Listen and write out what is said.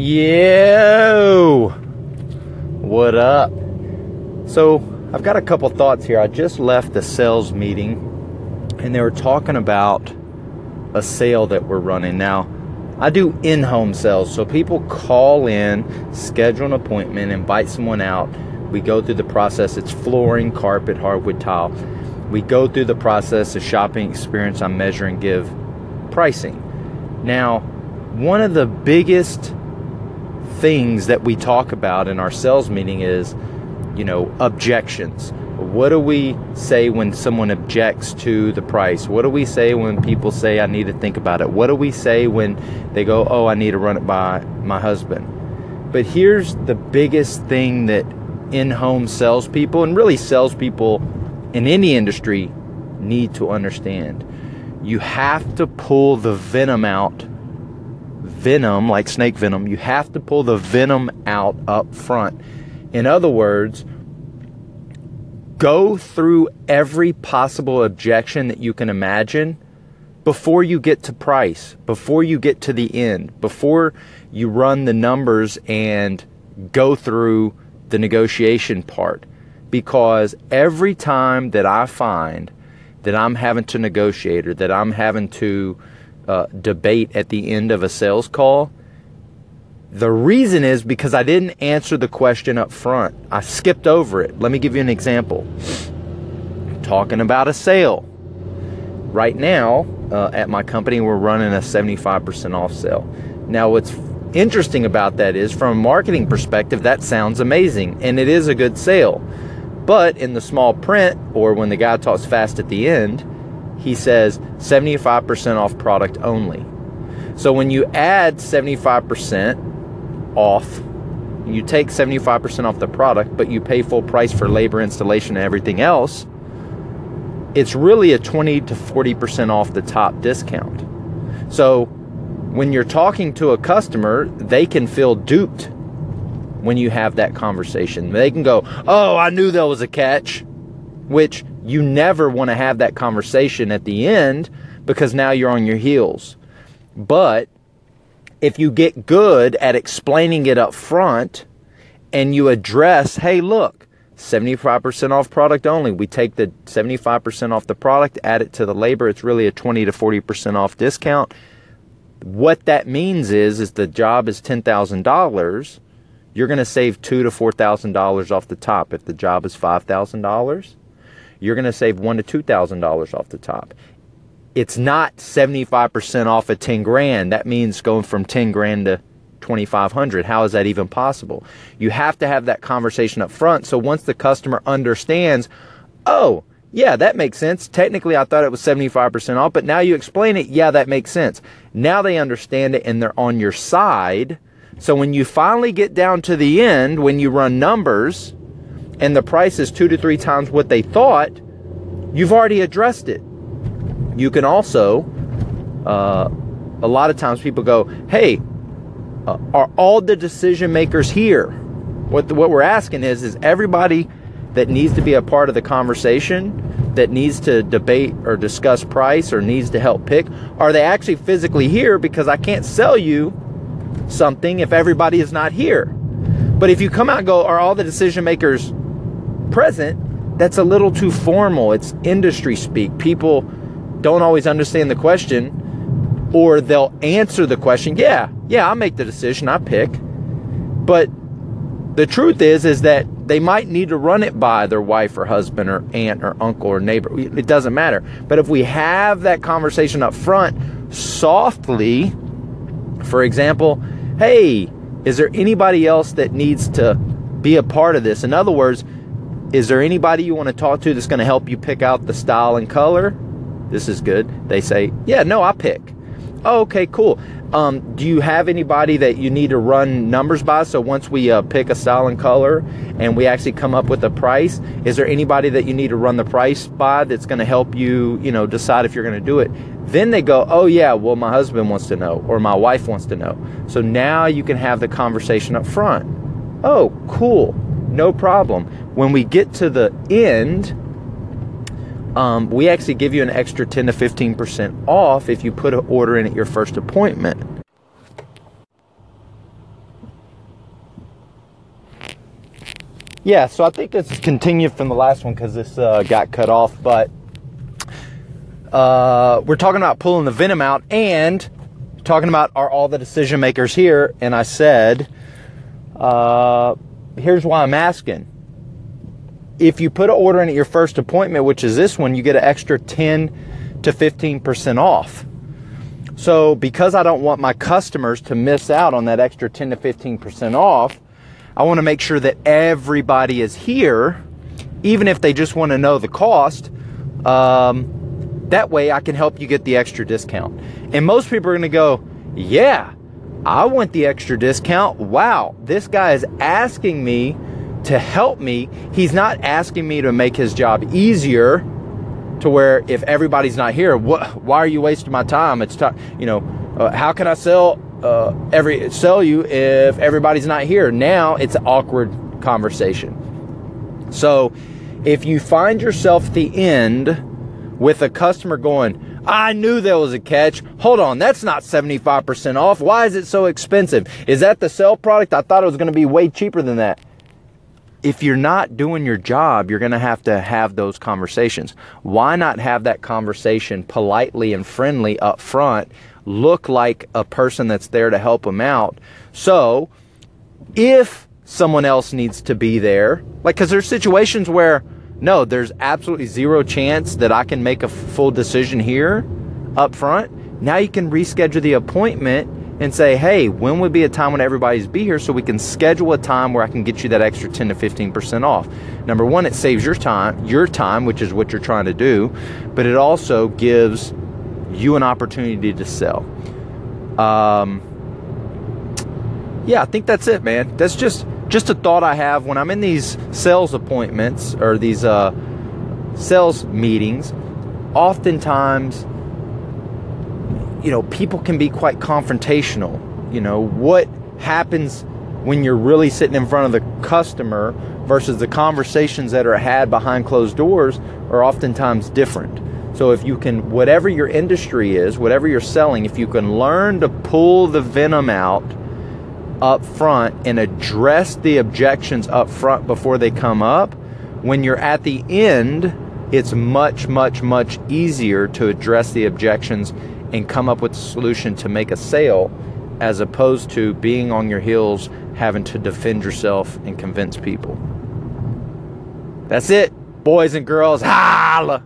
Yo! What up? So, I've got a couple thoughts here. I just left the sales meeting and they were talking about a sale that we're running. Now, I do in home sales, so people call in, schedule an appointment, invite someone out. We go through the process. It's flooring, carpet, hardwood, tile. We go through the process, the shopping experience. I measure and give pricing. Now, one of the biggest things that we talk about in our sales meeting is, you know, objections. What do we say when someone objects to the price? What do we say when people say, I need to think about it? What do we say when they go, Oh, I need to run it by my husband? But here's the biggest thing that in home salespeople and really salespeople in any industry need to understand. You have to pull the venom out venom, like snake venom, you have to pull the venom out up front. In other words, go through every possible objection that you can imagine before you get to price, before you get to the end, before you run the numbers and go through the negotiation part. Because every time that I find that I'm having to negotiate or that I'm having to uh, debate at the end of a sales call. The reason is because I didn't answer the question up front. I skipped over it. Let me give you an example. Talking about a sale. Right now, uh, at my company, we're running a 75% off sale. Now, what's interesting about that is, from a marketing perspective, that sounds amazing and it is a good sale. But in the small print, or when the guy talks fast at the end, he says 75% off product only. So when you add 75% off, you take 75% off the product, but you pay full price for labor, installation, and everything else, it's really a 20 to 40% off the top discount. So when you're talking to a customer, they can feel duped when you have that conversation. They can go, Oh, I knew there was a catch, which you never want to have that conversation at the end because now you're on your heels. But if you get good at explaining it up front and you address, hey, look, 75% off product only. We take the 75% off the product, add it to the labor. It's really a 20 to 40% off discount. What that means is, is the job is $10,000. You're going to save two to $4,000 off the top. If the job is $5,000, you're going to save one to two thousand dollars off the top. It's not 75% off of 10 grand. That means going from 10 grand to 2500 how is that even possible? You have to have that conversation up front. So once the customer understands oh yeah that makes sense. Technically i thought it was 75% off but now you explain it yeah that makes sense. Now they understand it and they're on your side. So when you finally get down to the end when you run numbers and the price is two to three times what they thought, you've already addressed it. You can also, uh, a lot of times people go, hey, uh, are all the decision makers here? What, the, what we're asking is, is everybody that needs to be a part of the conversation, that needs to debate or discuss price or needs to help pick, are they actually physically here? Because I can't sell you something if everybody is not here. But if you come out and go, are all the decision makers present, that's a little too formal. It's industry speak. People don't always understand the question, or they'll answer the question, yeah, yeah, I'll make the decision, I pick. But the truth is, is that they might need to run it by their wife or husband or aunt or uncle or neighbor. It doesn't matter. But if we have that conversation up front softly, for example, hey, is there anybody else that needs to be a part of this? In other words, is there anybody you want to talk to that's going to help you pick out the style and color? This is good. They say, yeah, no, I pick. Oh, okay, cool. Um, do you have anybody that you need to run numbers by? So once we uh, pick a style and color and we actually come up with a price, is there anybody that you need to run the price by that's going to help you, you know, decide if you're going to do it? Then they go, oh yeah, well my husband wants to know or my wife wants to know. So now you can have the conversation up front. Oh, cool no problem. When we get to the end, um, we actually give you an extra 10 to 15% off if you put an order in at your first appointment. Yeah, so I think this continued from the last one because this uh, got cut off, but uh, we're talking about pulling the venom out and talking about are all the decision makers here, and I said, uh, here's why I'm asking. If you put an order in at your first appointment, which is this one, you get an extra 10 to 15% off. So, because I don't want my customers to miss out on that extra 10 to 15% off, I want to make sure that everybody is here, even if they just want to know the cost. Um, that way I can help you get the extra discount. And most people are going to go, yeah, I want the extra discount. Wow, this guy is asking me to help me. He's not asking me to make his job easier to where if everybody's not here, what, why are you wasting my time? It's time, you know, uh, how can I sell uh, every sell you if everybody's not here? Now it's an awkward conversation. So if you find yourself at the end with a customer going, I knew there was a catch. Hold on, that's not 75% off. Why is it so expensive? Is that the sell product? I thought it was going to be way cheaper than that. If you're not doing your job, you're going to have to have those conversations. Why not have that conversation politely and friendly up front? Look like a person that's there to help them out. So, if someone else needs to be there, like, because there's situations where, no, there's absolutely zero chance that I can make a full decision here up front. Now you can reschedule the appointment and say, hey, when would be a time when everybody's be here so we can schedule a time where I can get you that extra 10 to 15% off. Number one, it saves your time, your time, which is what you're trying to do, but it also gives you an opportunity to sell. Um, yeah, I think that's it, man. That's just just a thought I have when I'm in these sales appointments or these uh, sales meetings. Oftentimes, you know, people can be quite confrontational. You know, what happens when you're really sitting in front of the customer versus the conversations that are had behind closed doors are oftentimes different. So if you can, whatever your industry is, whatever you're selling, if you can learn to pull the venom out up front and address the objections up front before they come up, when you're at the end, it's much, much, much easier to address the objections and come up with a solution to make a sale as opposed to being on your heels having to defend yourself and convince people. That's it, boys and girls. Holla!